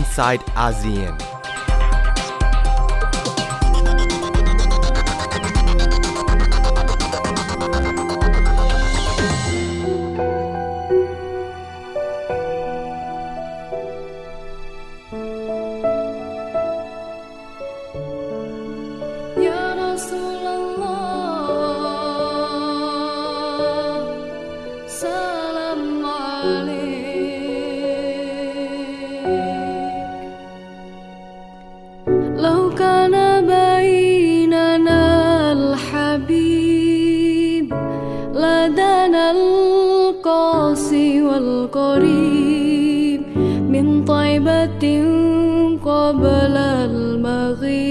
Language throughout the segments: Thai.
inside ASEAN. Marie.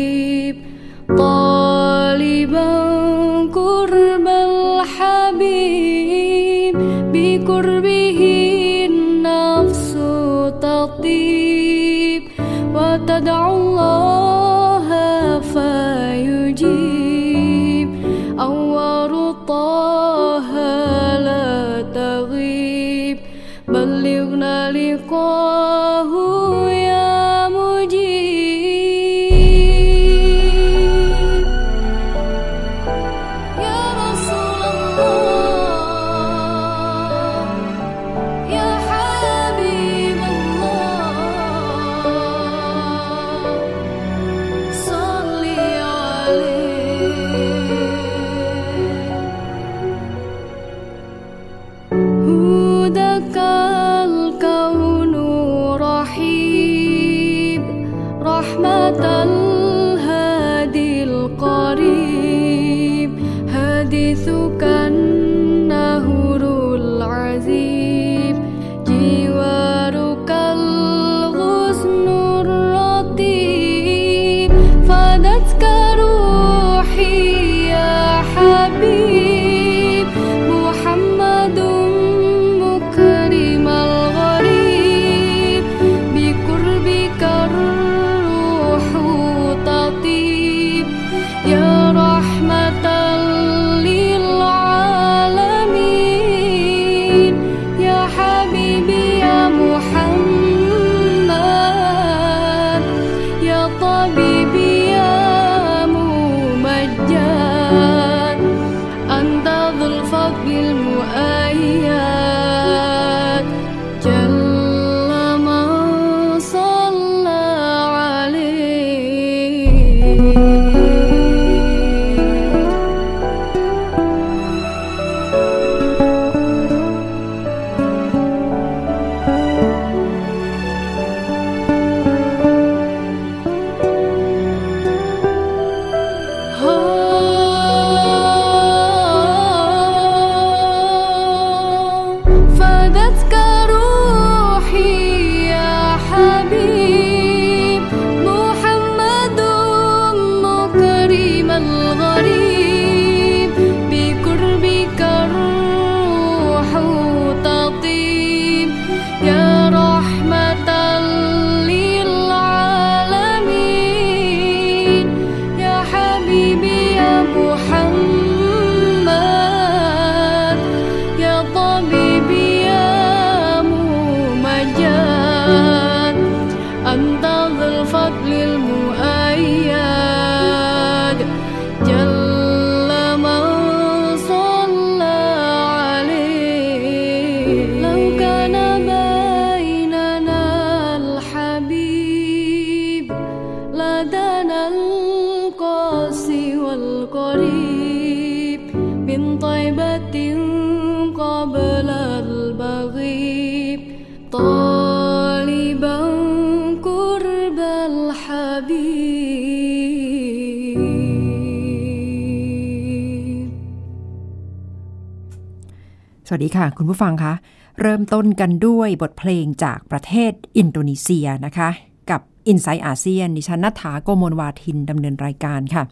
สวัสดีค่ะ คุณผู้ฟังคะ เริ่มต้นกันด้วยบทเพลงจากประเทศอินโดนีเซียนะคะ กับ i n s i ซต์อาเซียนดิฉันนัฐาโกโมลวาทินดำเนินรายการค่ะ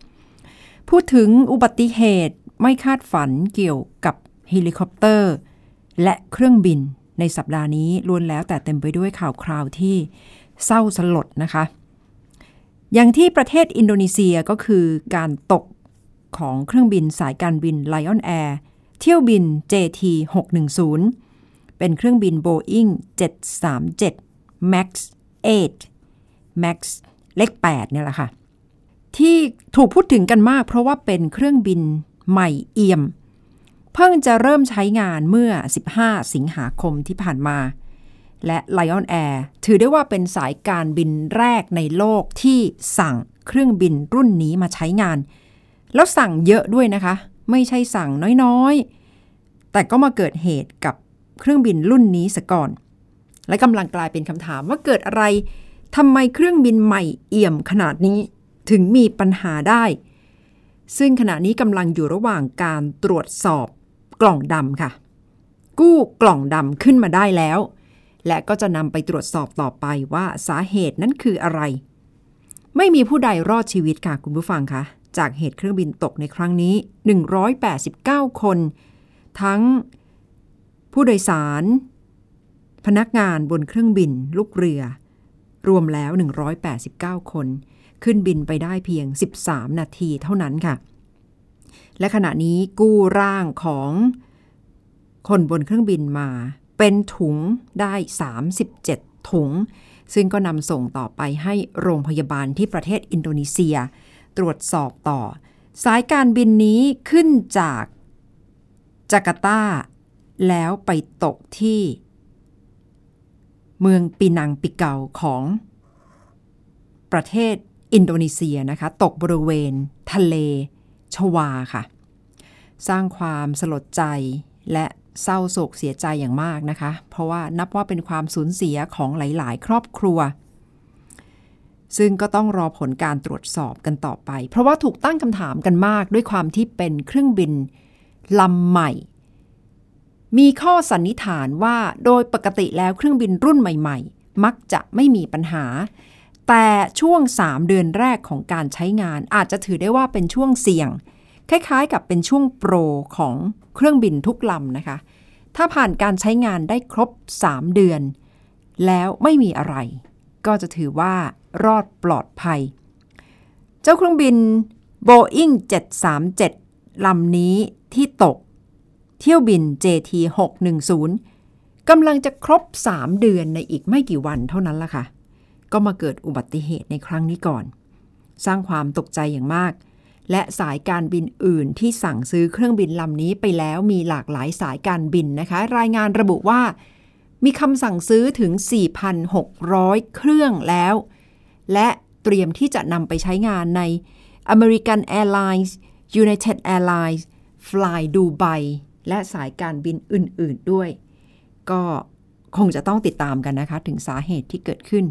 พูดถึงอุบัติเหตุไม่คาดฝันเกี่ยวกับเฮลิคอปเตอร์ และเครื่องบินในสัปดาห์นี้ล้วนแล้วแต่เต็มไปด้วยข่าวคราวที่เศร้าสลดนะคะ อย่างที่ประเทศอินโดนีเซียก็คือการตกของเครื่องบินสายการบิน Lion Air เที่ยวบิน JT 610เป็นเครื่องบิน Boeing 737 MAX 8 Max เลข8เนี่ยแหละค่ะ ที่ถูกพูดถึงกันมากเพราะว่าเป็นเครื่องบินใหม่เอี่ยม เพิ่งจะเริ่มใช้งานเมื่อ 15 สิงหาคมที่ผ่านมา และ Lion Air ถือได้ว่าเป็นสายการบินแรกในโลกที่สั่งเครื่องบินรุ่นนี้มาใช้งาน แล้วสั่งเยอะด้วยนะคะ ไม่ใช่สั่งน้อยๆ แต่ก็มาเกิดเหตุกับเครื่องบินรุ่นนี้ซะก่อน และกำลังกลายเป็นคำถามว่าเกิดอะไรทำไมเครื่องบินใหม่เอี่ยมขนาดนี้ถึงมีปัญหาได้ ซึ่งขณะนี้กำลังอยู่ระหว่างการตรวจสอบกล่องดำค่ะ กู้กล่องดำขึ้นมาได้แล้ว และก็จะนำไปตรวจสอบต่อไปว่าสาเหตุนั้นคืออะไร ไม่มีผู้ใดรอดชีวิตค่ะคุณผู้ฟังคะ จากเหตุเครื่องบินตกในครั้งนี้ 189 คน ทั้งผู้โดยสาร พนักงานบนเครื่องบิน ลูกเรือ รวมแล้ว 189 คน ขึ้นบินไปได้เพียง 13 นาทีเท่านั้นค่ะ และขณะนี้กู้ร่างของคนบนเครื่องบินมา เป็นถุงได้ 37 ถุง ซึ่งก็นำส่งต่อไปให้โรงพยาบาลที่ประเทศอินโดนีเซีย ตรวจสอบต่อ สายการบินนี้ขึ้นจากจาการ์ตา แล้วไปตกที่ เมืองปีนังปิเกาของ ประเทศอินโดนีเซียนะคะ ตกบริเวณ ทะเล ชวาค่ะ สร้างความสลดใจและเศร้าโศกเสียใจอย่างมากนะคะ เพราะว่านับว่าเป็นความสูญเสียของหลาย ๆ ครอบครัว ซึ่งก็ต้องรอผลการตรวจสอบกันต่อไป เพราะว่าถูกตั้งคำถามกันมากด้วยความที่เป็นเครื่องบินลำใหม่ มีข้อสันนิษฐานว่าโดยปกติแล้วเครื่องบินรุ่นใหม่ๆ มักจะไม่มีปัญหา แต่ช่วง 3 เดือนแรกของการใช้งานอาจจะถือได้ว่าเป็นช่วงเสี่ยง คล้ายๆ กับเป็นช่วงโปรของเครื่องบินทุกลำนะคะ ถ้าผ่านการใช้งานได้ครบ 3 เดือน แล้วไม่มีอะไร ก็จะถือว่ารอดปลอดภัย เจ้าเครื่องบิน Boeing 737 ลำนี้ที่ตก เที่ยวบิน JT 610กำลังจะครบ 3 เดือนในอีกไม่กี่วันเท่านั้นละค่ะ ก็มาเกิดอุบัติเหตุในครั้งนี้ก่อน สร้างความตกใจอย่างมาก และสายการบินอื่นที่สั่งซื้อเครื่องบินลำนี้ไปแล้วมีหลากหลายสายการบินนะคะ รายงานระบุว่ามีคำสั่งซื้อถึง 4,600 เครื่องแล้ว และเตรียมที่จะนำไปใช้งานใน American Airlines United Airlines Fly Dubai และสายการบินอื่น ๆ ด้วย ก็คงจะต้องติดตามกันนะคะ ถึงสาเหตุที่เกิดขึ้น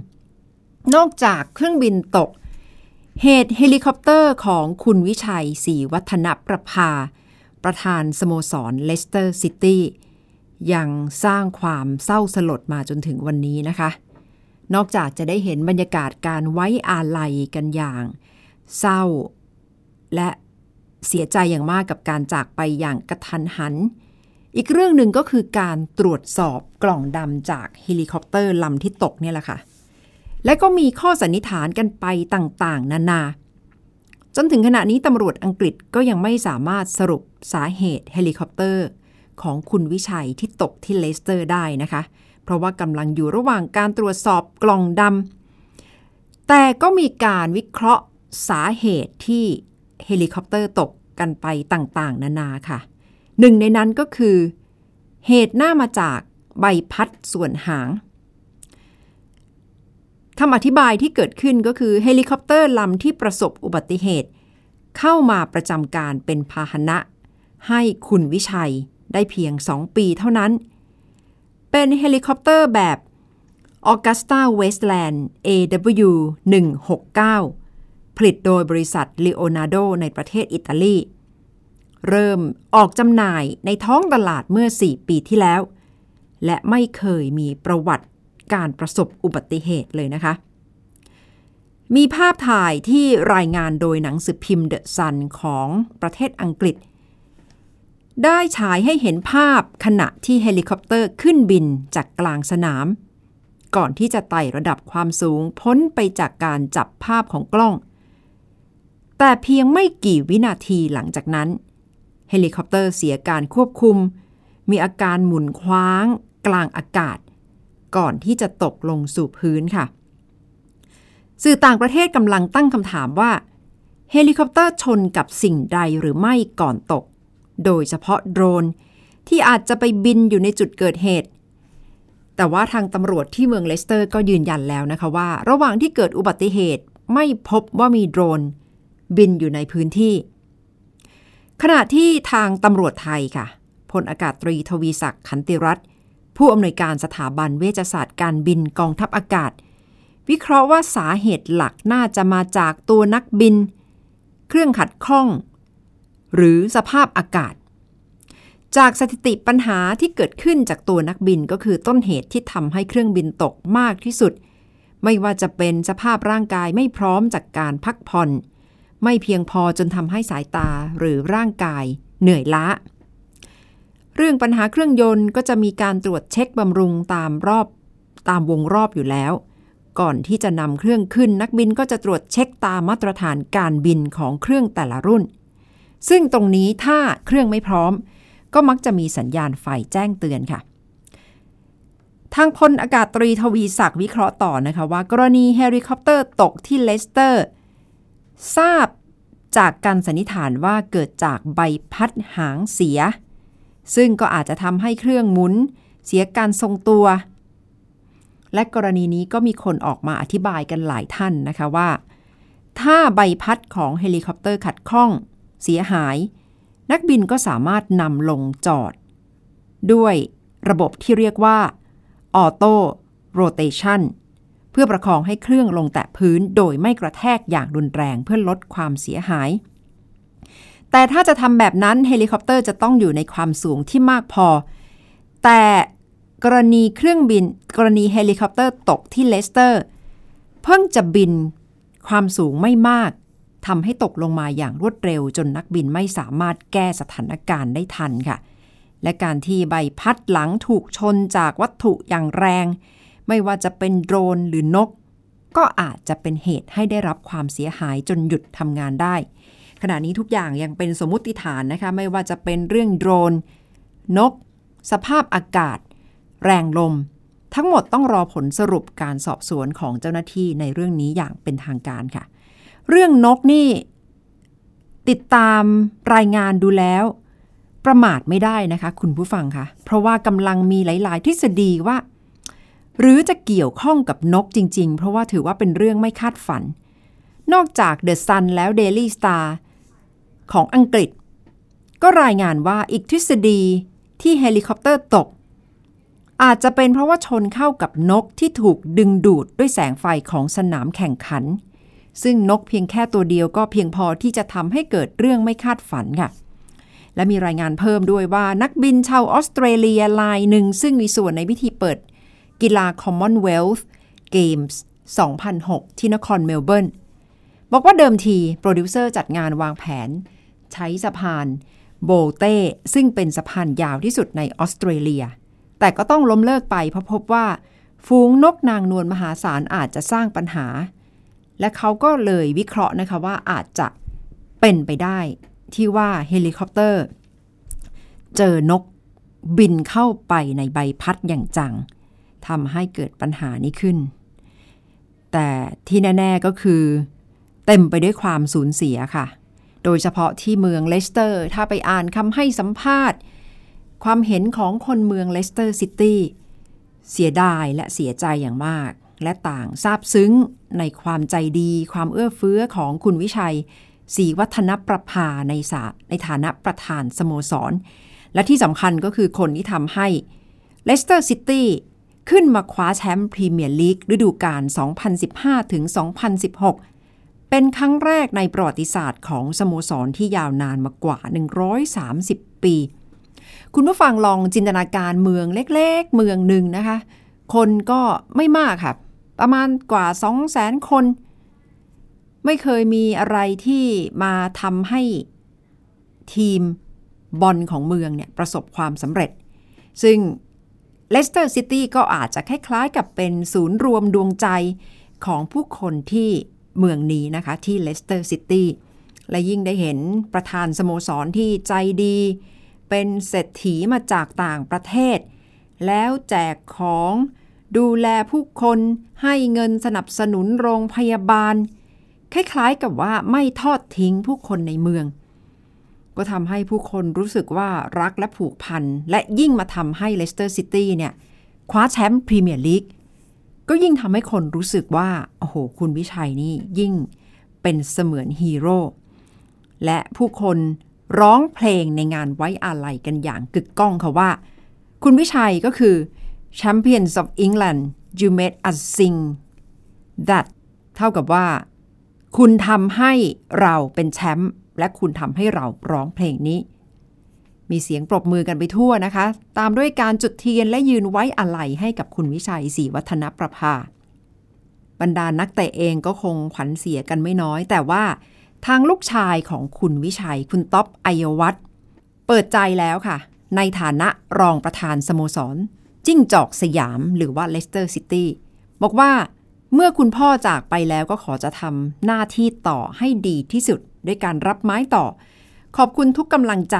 นอกจากเครื่องบินตก เหตุเฮลิคอปเตอร์ของคุณวิชัยศรีวัฒนประภา ประธานสโมสรเลสเตอร์ซิตี้ยังสร้างความเศร้าสลดมาจนถึงวันนี้นะคะ นอกจากจะได้เห็นบรรยากาศการไว้อาลัยกันอย่าง เศร้า และเสียใจอย่างมากกับการจากไปอย่างกระทันหัน อีกเรื่องหนึ่งก็คือการตรวจสอบกล่องดำจากเฮลิคอปเตอร์ลำที่ตกเนี่ยแหละค่ะ และก็มีข้อสันนิษฐานกันไปต่างๆ นานา จนถึงขณะนี้ตำรวจอังกฤษก็ยังไม่สามารถสรุปสาเหตุเฮลิคอปเตอร์ ของคุณวิชัยที่ตกที่เลสเตอร์ได้นะคะเพราะว่ากำลังอยู่ระหว่างการตรวจสอบกล่องดำแต่ก็มีการวิเคราะห์สาเหตุที่เฮลิคอปเตอร์ตกกันไปต่างๆ นานาค่ะ หนึ่งในนั้นก็คือ เหตุน่ามาจากใบพัดส่วนหางคำอธิบายที่เกิดขึ้นก็คือเฮลิคอปเตอร์ลำที่ประสบอุบัติเหตุ เข้ามาประจำการเป็นพาหนะ ให้คุณวิชัยได้เพียง 2 ปีเท่านั้น เป็นเฮลิคอปเตอร์แบบ Agusta Westland AW 169ผลิตโดยบริษัท Leonardo ในประเทศอิตาลี เริ่มออกจำหน่ายในท้องตลาดเมื่อ 4 ปีที่แล้ว และไม่เคยมีประวัติการประสบอุบัติเหตุเลยนะคะ มีภาพถ่ายที่รายงานโดยหนังสือพิมพ์ The Sun ของประเทศอังกฤษ ได้ฉายให้เห็นภาพขณะที่เฮลิคอปเตอร์ขึ้นบินจากกลางสนาม ก่อนที่จะไต่ระดับความสูงพ้นไปจากการจับภาพของกล้อง แต่เพียงไม่กี่วินาทีหลังจากนั้น เฮลิคอปเตอร์เสียการควบคุม มีอาการหมุนคว้าง กลางอากาศ ก่อนที่จะตกลงสู่พื้นค่ะ สื่อต่างประเทศกำลังตั้งคำถามว่า เฮลิคอปเตอร์ชนกับสิ่งใดหรือไม่ก่อนตก โดยเฉพาะโดรน ที่อาจจะไปบินอยู่ในจุดเกิดเหตุ แต่ว่าทางตำรวจที่เมืองเลสเตอร์ก็ยืนยันแล้วนะคะว่า ระหว่างที่เกิดอุบัติเหตุไม่พบว่ามีโดรน บินอยู่ในพื้นที่ ขณะที่ทางตำรวจไทยค่ะพลอากาศตรีทวีศักดิ์ขันติรัตน์ผู้อำนวยการสถาบันเวชศาสตร์การบินกองทัพอากาศ วิเคราะห์ว่าสาเหตุหลักน่าจะมาจากตัวนักบิน เครื่องขัดข้อง หรือสภาพอากาศ จากสถิติปัญหาที่เกิดขึ้นจากตัวนักบินก็คือต้นเหตุที่ทำให้เครื่องบินตกมากที่สุด ไม่ว่าจะเป็นสภาพร่างกายไม่พร้อมจากการพักผ่อน ไม่เพียงพอจนทำให้สายตาหรือร่างกายเหนื่อยล้าเรื่องปัญหาเครื่องยนต์ก็จะมีการตรวจเช็คบำรุงตามรอบตามวงรอบอยู่แล้ว ก่อนที่จะนำเครื่องขึ้นนักบินก็จะตรวจเช็คตามมาตรฐานการบินของเครื่องแต่ละรุ่น ซึ่งตรงนี้ถ้าเครื่องไม่พร้อม ก็มักจะมีสัญญาณไฟแจ้งเตือนค่ะ ทางพลอากาศตรีทวีศักดิ์วิเคราะห์ต่อนะคะว่ากรณีเฮลิคอปเตอร์ตกที่เลสเตอร์ ทราบจากการสันนิษฐานว่าเกิดจากใบพัดหางเสีย ซึ่งก็อาจจะทำให้เครื่องหมุน เสียการทรงตัว และกรณีนี้ก็มีคนออกมาอธิบายกันหลายท่านนะคะว่า ถ้าใบพัดของเฮลิคอปเตอร์ขัดข้อง เสียหาย นักบินก็สามารถนำลงจอด ด้วยระบบที่เรียกว่า autorotation เพื่อประคองให้เครื่องลงแตะพื้นโดยไม่กระแทกอย่างรุนแรงเพื่อลดความเสียหาย แต่ถ้าจะทำแบบนั้นเฮลิคอปเตอร์จะต้องอยู่ในความสูงที่มากพอ แต่กรณีเครื่องบิน กรณีเฮลิคอปเตอร์ตกที่เลสเตอร์ เพิ่งจะบินความสูงไม่มาก ทำให้ตกลงมาอย่างรวดเร็วจนนักบินไม่สามารถแก้สถานการณ์ได้ทันค่ะ และการที่ใบพัดหลังถูกชนจากวัตถุอย่างแรง ไม่ว่าจะเป็นโดรนหรือนก ก็อาจจะเป็นเหตุให้ได้รับความเสียหายจนหยุดทำงานได้ ขณะนี้ทุกอย่างยังเป็นสมมติฐานนะคะ ไม่ว่าจะเป็นเรื่องโดรน นก สภาพอากาศ แรงลมทั้งหมดต้องรอผลสรุปการสอบสวนของเจ้าหน้าที่ในเรื่องนี้อย่างเป็นทางการค่ะ เรื่องนกนี่ ติดตามรายงานดูแล้ว ประมาทไม่ได้นะคะ คุณผู้ฟังคะ เพราะว่ากำลังมีหลาย ๆ ทฤษฎีว่า หรือจะเกี่ยวข้องกับนกจริง ๆ เพราะว่าถือว่าเป็นเรื่องไม่คาดฝัน นอกจาก The Sun แล้ว Daily Star ของอังกฤษ ก็รายงานว่าอีกทฤษฎีที่เฮลิคอปเตอร์ตก อาจจะเป็นเพราะว่าชนเข้ากับนกที่ถูกดึงดูดด้วยแสงไฟของสนามแข่งขัน ซึ่งนกเพียงแค่ตัวเดียวก็เพียงพอที่จะทำให้เกิดเรื่องไม่คาดฝันค่ะ และมีรายงานเพิ่มด้วยว่านักบินชาวออสเตรเลียรายหนึ่ง ซึ่งมีส่วนในพิธีเปิด กีฬา Commonwealth Games 2006 ที่นครเมลเบิร์นบอกว่าเดิมที โปรดิวเซอร์จัดงานวางแผน ใช้สะพาน Bolte ซึ่งเป็นสะพานยาวที่สุดในออสเตรเลีย แต่ก็ต้องล้มเลิกไปเพราะพบว่าฟูงนกนางนวลมหาศาลอาจจะสร้างปัญหา และเขาก็เลยวิเคราะห์นะคะว่าอาจจะเป็นไปได้ที่ว่าเฮลิคอปเตอร์ เจอนกบินเข้าไปในใบพัดอย่างจังทำให้เกิดปัญหานี้ขึ้น แต่ที่แน่ ๆก็คือ เต็มไปด้วยความสูญเสียค่ะ โดยเฉพาะที่เมืองเลสเตอร์ ถ้าไปอ่านคำให้สัมภาษณ์ ความเห็นของคนเมืองเลสเตอร์ซิตี้เสียดายและเสียใจอย่างมาก และต่างซาบซึ้งในความใจดี ความเอื้อเฟื้อของคุณวิชัยศรีวัฒนประภาในสาในฐานะประธานสโมสร และที่สำคัญก็คือคนที่ทำให้เลสเตอร์ซิตี้ขึ้นมาคว้าแชมป์พรีเมียร์ลีกฤดูกาล 2015 ถึง 2016 เป็นครั้งแรกในประวัติศาสตร์ของสโมสรที่ยาวนานมากว่า 130 ปี คุณผู้ฟังลองจินตนาการเมืองเล็ก ๆ เมืองหนึ่งนะคะ คนก็ไม่มากค่ะ ประมาณกว่า 200,000 คน ไม่เคยมีอะไรที่มาทำให้ทีมบอลของเมืองเนี่ยประสบความสำเร็จ ซึ่งเลสเตอร์ซิตี้ก็อาจจะคล้ายๆกับเป็นศูนย์รวมดวงใจของผู้คนที่เมืองนี้นะคะ ที่เลสเตอร์ซิตี้และยิ่งได้เห็นประธานสโมสรที่ใจดี เป็นเศรษฐีมาจากต่างประเทศ แล้วแจกของ ดูแลผู้คนให้เงินสนับสนุนโรงพยาบาล คล้ายๆกับว่าไม่ทอดทิ้งผู้คนในเมือง ก็ทำให้ผู้คนรู้สึกว่ารักและผูกพัน และยิ่งมาทำให้เลสเตอร์ซิตี้เนี่ย คว้าแชมป์พรีเมียร์ลีกก็ยิ่งทำให้คนรู้สึกว่า โอ้โห คุณวิชัยนี่ยิ่งเป็นเสมือนฮีโร่และผู้คนร้องเพลงในงานไว้อาลัยกันอย่างกึกก้องค่ะว่า คุณวิชัยก็คือ Champions of England you made us sing that เท่ากับว่า คุณทำให้เราเป็นแชมป์และคุณทำให้เราร้องเพลงนี้ มีเสียงปรบมือกันไปทั่วนะคะ ตามด้วยการจุดเทียนและยืนไว้อาลัยให้กับคุณวิชัยศรีวัฒนประภา บรรดานักเตะเองก็คงขวัญเสียกันไม่น้อย แต่ว่าทางลูกชายของคุณวิชัยคุณต๊อบอัยยวัฒน์เปิดใจแล้วค่ะ ในฐานะรองประธานสโมสร จิ้งจอกสยามหรือว่าเลสเตอร์ซิตี้บอกว่าเมื่อคุณพ่อจากไปแล้วก็ขอจะทำหน้าที่ต่อให้ดีที่สุดด้วยการรับไม้ต่อ ขอบคุณทุกกำลังใจ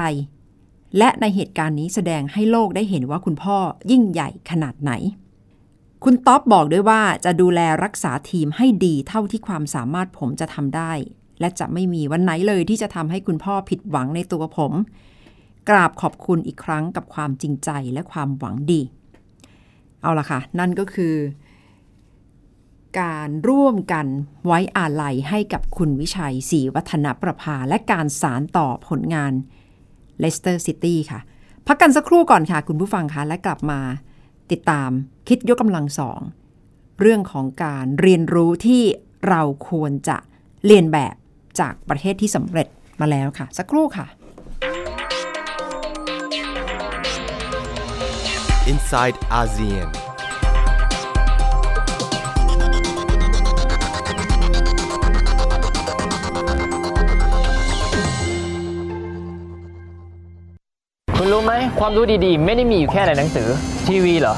และในเหตุการณ์นี้แสดงให้โลกได้เห็นว่าคุณพ่อยิ่งใหญ่ขนาดไหน คุณต๊อบบอกด้วยว่าจะดูแลรักษาทีมให้ดีเท่าที่ความสามารถผมจะทำได้ และจะไม่มีวันไหนเลยที่จะทำให้คุณพ่อผิดหวังในตัวผม กราบขอบคุณอีกครั้งกับความจริงใจและความหวังดี เอาละค่ะ นั่นก็คือ การร่วมกันไว้อาลัยให้กับคุณวิชัยศรีวัฒนประภา และการสานต่อผลงานเลสเตอร์ซิตี้ค่ะ พักกันสักครู่ก่อนค่ะ คุณผู้ฟังคะและกลับมาติดตามคิดยกกำลังสองเรื่องของการเรียนรู้ที่เราควรจะเรียนแบบจากประเทศที่สำเร็จมาแล้วค่ะ สักครู่ค่ะ inside ASEAN. คุณรู้ไหมความรู้ดีๆ ไม่ได้มีอยู่แค่ในหนังสือ ทีวีเหรอ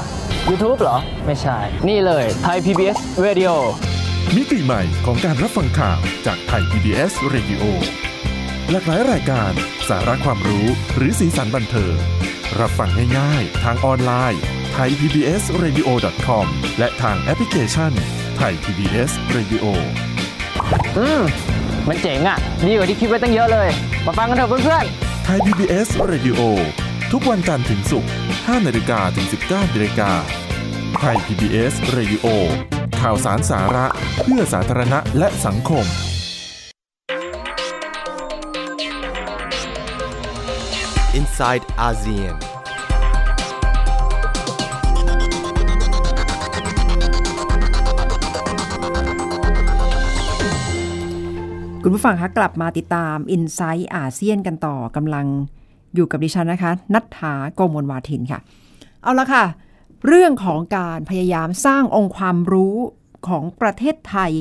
YouTube เหรอ ไม่ใช่ นี่เลยไทย PBS Radio มิติใหม่ของการรับฟังข่าวจากไทย PBS Radio หลากหลายรายการ สาระความรู้หรือสีสันบันเทิง รับฟังง่ายๆ ทางออนไลน์ไทย PBS Radio com และทางแอปพลิเคชันไทย PBS Radio อืม มันเจ๋งอะ่ะ ดีกว่าที่คิดไว้ตั้งเยอะเลย มาฟังกันเถอะเพื่อนไทย PBS Radio ทุกวันจันทร์ถึงศุกร์5นาฬิกาถึง 19นาฬิกาไทย PBS Radio ข่าวสารสาระเพื่อสาธารณะและสังคม Inside ASEAN. คุณผู้ฟังคะกลับมาติดตาม i n s i ซต์อาเซียนกันต่อกำลังอยู่กับดิฉันนะคะ นัทธาโกมลวาทินค่ะ เอาละค่ะ เรื่องของการพยายามสร้างองค์ความรู้ของประเทศไทย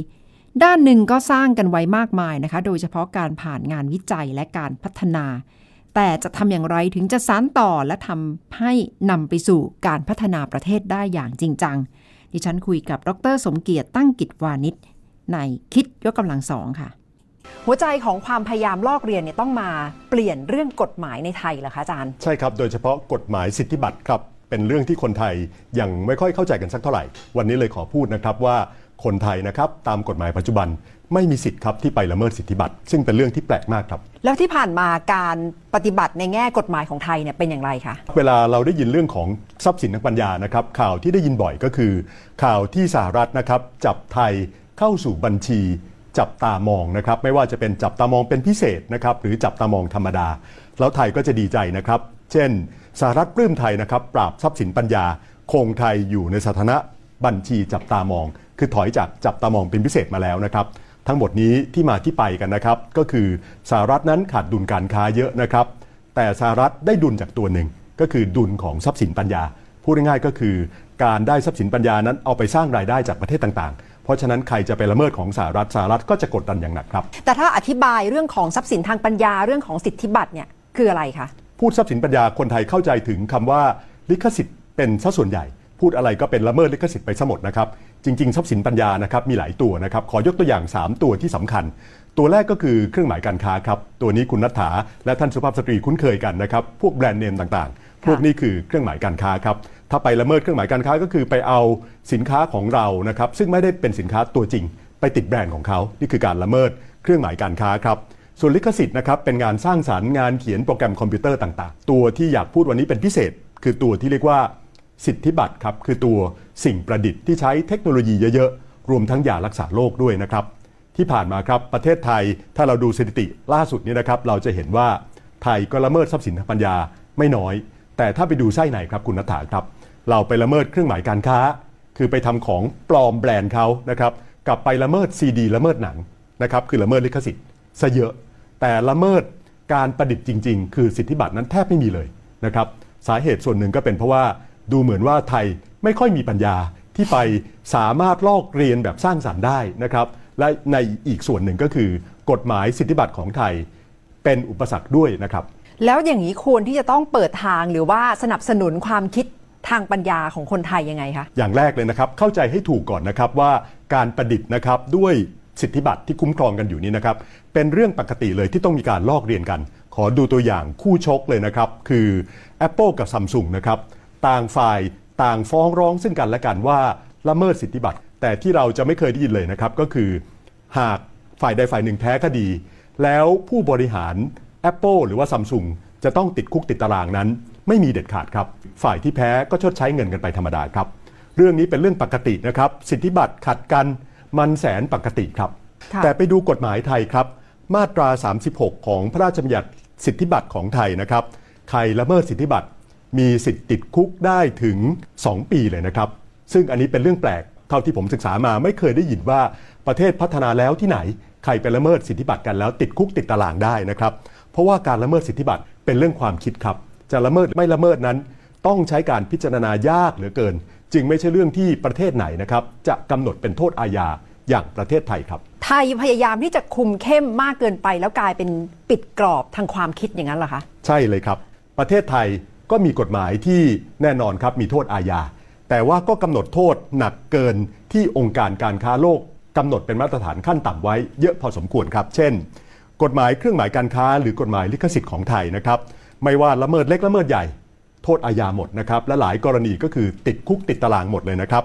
ด้านหนึ่งก็สร้างกันไว้มากมายนะคะ โดยเฉพาะการผ่านงานวิจัยและการพัฒนา แต่จะทำอย่างไรถึงจะสานต่อและทำให้นำไปสู่การพัฒนาประเทศได้อย่างจริงจัง ดิฉันคุยกับดร สมเกียรติตั้งกิจวานิชในคิดยกกำลังสองค่ะ หัวใจของความพยายามลอกเรียนเนี่ยต้องมาเปลี่ยนเรื่องกฎหมายในไทยเหรอคะอาจารย์ ใช่ครับ โดยเฉพาะกฎหมายสิทธิบัตรครับเป็นเรื่องที่คนไทยยังไม่ค่อยเข้าใจกันสักเท่าไหร่ วันนี้เลยขอพูดนะครับว่าคนไทยนะครับตามกฎหมายปัจจุบัน ไม่มีสิทธิ์ครับที่ไปละเมิดสิทธิบัตรซึ่งเป็นเรื่องที่แปลกมากครับ แล้วที่ผ่านมาการปฏิบัติในแง่กฎหมายของไทยเนี่ยเป็นอย่างไรคะเวลาเราได้ยินเรื่องของทรัพย์สินทางปัญญานะครับ ข่าวที่ได้ยินบ่อยก็คือ ข่าวที่สหรัฐนะครับจับไทยเข้าสู่บัญชี จับตามองนะครับ ไม่ว่าจะเป็นจับตามองเป็นพิเศษนะครับหรือจับตามองธรรมดา แล้วไทยก็จะดีใจนะครับ เช่น สหรัฐปลื้มไทยนะครับ ปราบทรัพย์สินปัญญา คงไทยอยู่ในสถานะบัญชีจับตามอง คือถอยจากจับตามองเป็นพิเศษมาแล้วนะครับ ทั้งหมดนี้ที่มาที่ไปกันนะครับ ก็คือสหรัฐนั้นขาดดุลการค้าเยอะนะครับ แต่สหรัฐได้ดุลจากตัวหนึ่ง ก็คือดุลของทรัพย์สินปัญญา พูดง่ายๆก็คือ การได้ทรัพย์สินปัญญานั้นเอาไปสร้างรายได้จากประเทศต่างๆ เพราะฉะนั้นใครจะไปละเมิดของสหรัฐสหรัฐก็จะกดดันอย่างหนักครับ แต่ถ้าอธิบายเรื่องของทรัพย์สินทางปัญญาเรื่องของสิทธิบัตรเนี่ยคืออะไรคะพูดทรัพย์สินปัญญาคนไทยเข้าใจถึงคำว่าลิขสิทธิ์เป็นซะส่วนใหญ่ พูดอะไรก็เป็นละเมิดลิขสิทธิ์ไปซะหมดนะครับ จริง ๆ ทรัพย์สินปัญญานะครับมีหลายตัวนะครับขอยกตัวอย่าง 3 ตัวที่สำคัญ ตัวแรกก็คือเครื่องหมายการค้าครับตัวนี้คุณนัฐถาและท่านสุภาพสตรีคุ้นเคยกันนะครับพวกแบรนด์เนมต่างๆ พวกนี้คือเครื่องหมายการค้าครับถ้าไปละเมิดเครื่องหมายการค้าก็คือไปเอาสินค้าของเรานะครับซึ่งไม่ได้เป็นสินค้าตัวจริง ไปติดแบรนด์ของเขานี่คือการละเมิดเครื่องหมายการค้าครับส่วนลิขสิทธิ์นะครับเป็นงานสร้างสรรค์งานเขียนโปรแกรมคอมพิวเตอร์ต่าง ๆ ตัวที่อยากพูดวันนี้เป็นพิเศษ คือตัวที่เรียกว่า สิทธิบัตรครับคือตัวสิ่งประดิษฐ์ที่ใช้เทคโนโลยีเยอะๆ รวมทั้งยารักษาโรคด้วยนะครับ ที่ผ่านมาครับประเทศไทยถ้าเราดูสถิติล่าสุดนี้นะครับเราจะเห็นว่าไทยก็ละเมิดทรัพย์สินทางปัญญาไม่น้อย แต่ถ้าไปดูไส้ในครับคุณณัฏฐาครับ เราไปละเมิดเครื่องหมายการค้า คือไปทำของปลอมแบรนด์เขานะครับกับไปละเมิดซีดีละเมิดหนังนะครับคือละเมิดลิขสิทธิ์ซะเยอะ แต่ละเมิดการประดิษฐ์จริง ๆ คือสิทธิบัตรนั้นแทบไม่มีเลยนะครับสาเหตุส่วนหนึ่งก็เป็นเพราะว่า ดูเหมือนว่าไทยไม่ค่อยมีปัญญาที่ไปสามารถลอกเรียนแบบสร้างสรรค์ได้นะครับ และในอีกส่วนหนึ่งก็คือกฎหมายสิทธิบัตรของไทยเป็นอุปสรรคด้วยนะครับ แล้วอย่างนี้ควรที่จะต้องเปิดทางหรือว่าสนับสนุนความคิดทางปัญญาของคนไทยยังไงคะ อย่างแรกเลยนะครับ เข้าใจให้ถูกก่อนนะครับว่าการประดิษฐ์นะครับด้วยสิทธิบัตรที่คุ้มครองกันอยู่นี้นะครับ เป็นเรื่องปกติเลยที่ต้องมีการลอกเรียนกัน ขอดูตัวอย่างคู่ชกเลยนะครับ คือ Apple กับ Samsung นะครับ ต่างฝ่ายต่างฟ้องร้องซึ่งกันและกันว่าละเมิดสิทธิบัตรแต่ที่เราจะไม่เคยได้ยินเลยนะครับ ก็คือ หากฝ่ายใดฝ่ายหนึ่งแพ้คดี แล้วผู้บริหาร Apple หรือว่า Samsung จะต้องติดคุกติดตารางนั้น ไม่มีเด็ดขาดครับ ฝ่ายที่แพ้ก็ชดใช้เงินกันไปธรรมดาครับ เรื่องนี้เป็นเรื่องปกตินะครับ สิทธิบัตรขัดกันมันแสนปกติครับค่ะแต่ไปดูกฎหมายไทยครับ มาตรา 36 ของพระราชบัญญัติสิทธิบัตรของไทยนะครับใครละเมิดสิทธิบัตร มีสิทธิ์ติดคุกได้ถึง 2 ปีเลยนะครับ ซึ่งอันนี้เป็นเรื่องแปลกเท่าที่ผมศึกษามาไม่เคยได้ยินว่าประเทศพัฒนาแล้วที่ไหน ใครไปละเมิดสิทธิบัตรกันแล้วติดคุกติดตารางได้นะครับ เพราะว่าการละเมิดสิทธิบัตรเป็นเรื่องความคิดครับ จะละเมิดไม่ละเมิดนั้น ต้องใช้การพิจารณายากเหลือเกิน จึงไม่ใช่เรื่องที่ประเทศไหนนะครับจะกำหนดเป็นโทษอาญาอย่างประเทศไทยครับ ไทยพยายามที่จะคุมเข้มมากเกินไป แล้วกลายเป็นปิดกรอบทางความคิดอย่างนั้นเหรอคะ ใช่เลยครับ ประเทศไทย ก็มีกฎหมายที่แน่นอนครับมีโทษอาญา แต่ว่าก็กำหนดโทษหนักเกินที่องค์การการค้าโลกกำหนดเป็นมาตรฐานขั้นต่ำไว้เยอะพอสมควรครับ เช่น กฎหมายเครื่องหมายการค้า หรือกฎหมายลิขสิทธิ์ของไทยนะครับไม่ว่าละเมิดเล็กละเมิดใหญ่ โทษอาญาหมดนะครับและหลายกรณีก็คือติดคุกติดตารางหมดเลยนะครับ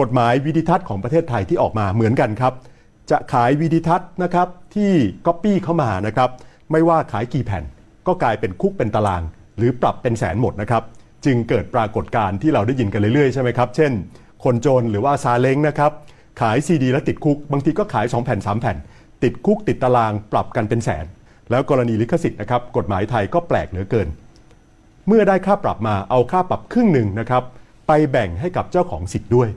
กฎหมายวิดิทัศน์ของประเทศไทยที่ออกมาเหมือนกันครับ จะขายวิดิทัศน์นะครับที่ก๊อปปี้เข้ามานะครับ ไม่ว่าขายกี่แผ่น ก็กลายเป็นคุกเป็นตาราง หรือปรับเป็นแสนหมดนะครับ จึงเกิดปรากฏการณ์ที่เราได้ยินกันเรื่อยๆใช่ไหมครับ เช่น คนจรหรือว่าซาเล้งนะครับ ขายซีดีแล้วติดคุก บางทีก็ขาย 2 แผ่น 3 แผ่น ติดคุกติดตารางปรับกันเป็นแสน แล้วกรณีลิขสิทธิ์นะครับกฎหมายไทยก็แปลกเหลือเกิน เมื่อได้ค่าปรับมาเอาค่าปรับครึ่งหนึ่งนะครับไปแบ่งให้กับเจ้าของสิทธิ์ด้วย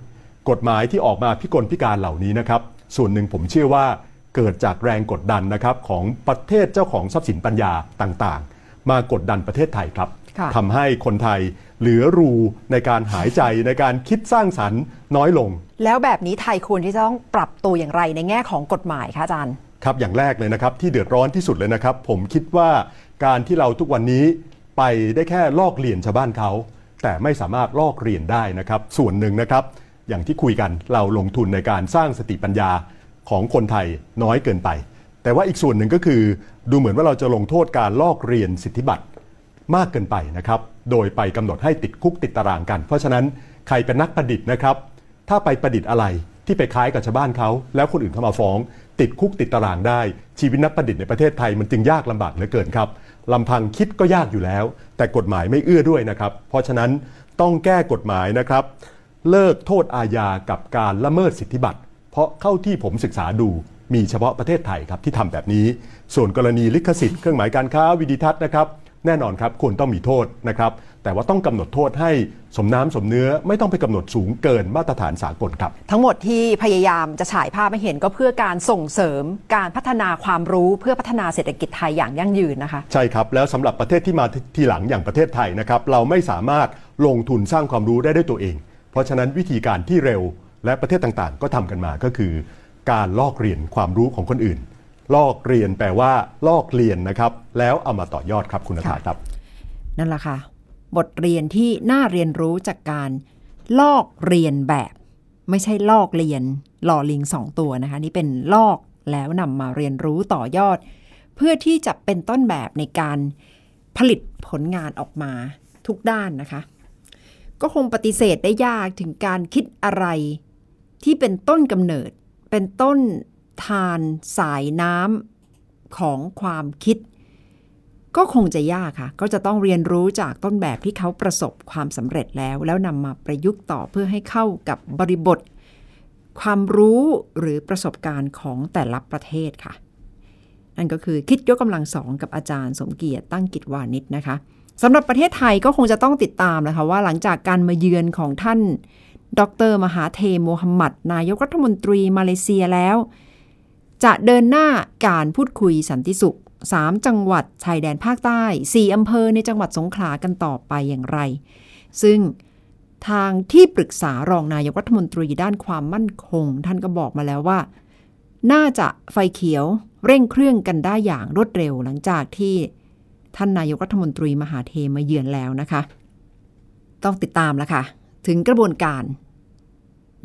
กฎหมายที่ออกมาพิกลพิการเหล่านี้นะครับ ส่วนหนึ่งผมเชื่อว่าเกิดจากแรงกดดันนะครับของประเทศเจ้าของทรัพย์สินปัญญาต่างๆ มากดดันประเทศไทยครับค่ะทำให้คนไทยเหลือรูในการหายใจในการคิดสร้างสรรค์น้อยลง แล้วแบบนี้ไทยควรที่จะต้องปรับตัวอย่างไรในแง่ของกฎหมายคะอาจารย์ครับอย่างแรกเลยนะครับที่เดือดร้อนที่สุดเลยนะครับ ผมคิดว่าการที่เราทุกวันนี้ไปได้แค่ลอกเรียนชาวบ้านเขาแต่ไม่สามารถลอกเรียนได้นะครับ ส่วนหนึ่งนะครับ อย่างที่คุยกันเราลงทุนในการสร้างสติปัญญาของคนไทยน้อยเกินไป แต่ว่าอีกส่วนหนึ่งก็คือ ดูเหมือนว่าเราจะลงโทษการลอกเรียนสิทธิบัตรมากเกินไปนะครับ โดยไปกำหนดให้ติดคุกติดตารางกัน เพราะฉะนั้นใครเป็นนักประดิษฐ์นะครับ ถ้าไปประดิษฐ์อะไรที่ไปคล้ายกับชาวบ้านเขา แล้วคนอื่นเข้ามาฟ้อง ติดคุกติดตารางได้ ชีวิตนักประดิษฐ์ในประเทศไทยมันจึงยากลำบากเหลือเกินครับลำพังคิดก็ยากอยู่แล้ว แต่กฎหมายไม่เอื้อด้วยนะครับ เพราะฉะนั้นต้องแก้กฎหมายนะครับ เลิกโทษอาญากับการละเมิดสิทธิบัตรเพราะเข้าที่ผมศึกษาดูมีเฉพาะประเทศไทยครับที่ทำแบบนี้ ส่วนกรณีลิขสิทธิ์เครื่องหมายการค้าวิดิทัศน์นะครับแน่นอนครับควรต้องมีโทษนะครับ แต่ว่าต้องกำหนดโทษให้สมน้ำสมเนื้อไม่ต้องไปกำหนดสูงเกินมาตรฐานสากลครับ ทั้งหมดที่พยายามจะฉายภาพให้เห็นก็เพื่อการส่งเสริมการพัฒนาความรู้เพื่อพัฒนาเศรษฐกิจไทยอย่างยั่งยืนนะคะ ใช่ครับ แล้วสำหรับประเทศที่มาทีหลังอย่างประเทศไทยนะครับ เราไม่สามารถลงทุนสร้างความรู้ได้ด้วยตัวเอง เพราะฉะนั้นวิธีการที่เร็วและประเทศต่างๆ ก็ทำกันมาก็คือ การลอกเรียนความรู้ของคนอื่น ลอกเรียนแปลว่า ลอกเรียนนะครับ แล้วเอามาต่อยอดครับคุณนภาครับ นั่นแหละค่ะ บทเรียนที่น่าเรียนรู้จากการลอกเรียนแบบ ไม่ใช่ลอกเรียนหล่อลิงสองตัวนะคะ นี่เป็นลอกแล้วนำมาเรียนรู้ต่อยอด เพื่อที่จะเป็นต้นแบบในการผลิตผลงานออกมาทุกด้านนะคะ ก็คงปฏิเสธได้ยากถึงการคิดอะไรที่เป็นต้นกำเนิด เป็นต้น ทานสายน้ำของความคิด ก็คงจะยากค่ะ ก็จะต้องเรียนรู้จากต้นแบบที่เขาประสบความสำเร็จแล้ว แล้วนำมาประยุกต์ต่อเพื่อให้เข้ากับบริบท ความรู้หรือประสบการณ์ของแต่ละประเทศค่ะ นั่นก็คือคิดยกกำลังสองกับอาจารย์สมเกียรติตั้งกิจวานิชนะคะสำหรับประเทศไทยก็คงจะต้องติดตามนะคะว่าหลังจากการมาเยือนของท่าน ดร มหาเทโมฮัมหมัด นายกรัฐมนตรีมาเลเซียแล้ว จะเดินหน้าการพูดคุยสันติสุข 3 จังหวัดชายแดนภาคใต้ 4 อำเภอในจังหวัดสงขลากันต่อไปอย่างไร ซึ่งทางที่ปรึกษารองนายกรัฐมนตรีด้านความมั่นคง ท่านก็บอกมาแล้วว่า น่าจะไฟเขียวเร่งเครื่องกันได้อย่างรวดเร็วหลังจากที่ท่านนายกรัฐมนตรีมหาเทมาเยือนแล้วนะคะ ต้องติดตามแล้วค่ะ ถึงกระบวนการ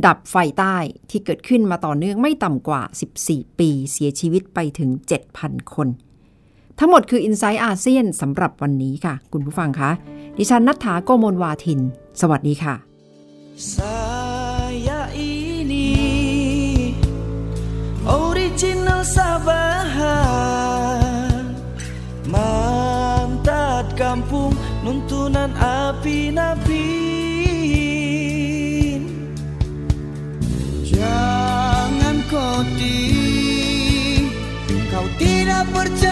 ดับไฟใต้ที่เกิดขึ้นมาต่อเนื่องไม่ต่ำกว่า 14 ปีเสียชีวิตไปถึง 7,000 คน ทั้งหมดคือ i n s i ซต์อาเซียนสำหรับวันนี้ค่ะ คุณผู้ฟังคะ ดิฉันนัฐาโกโมลวาทิน สวัสดีค่ะ por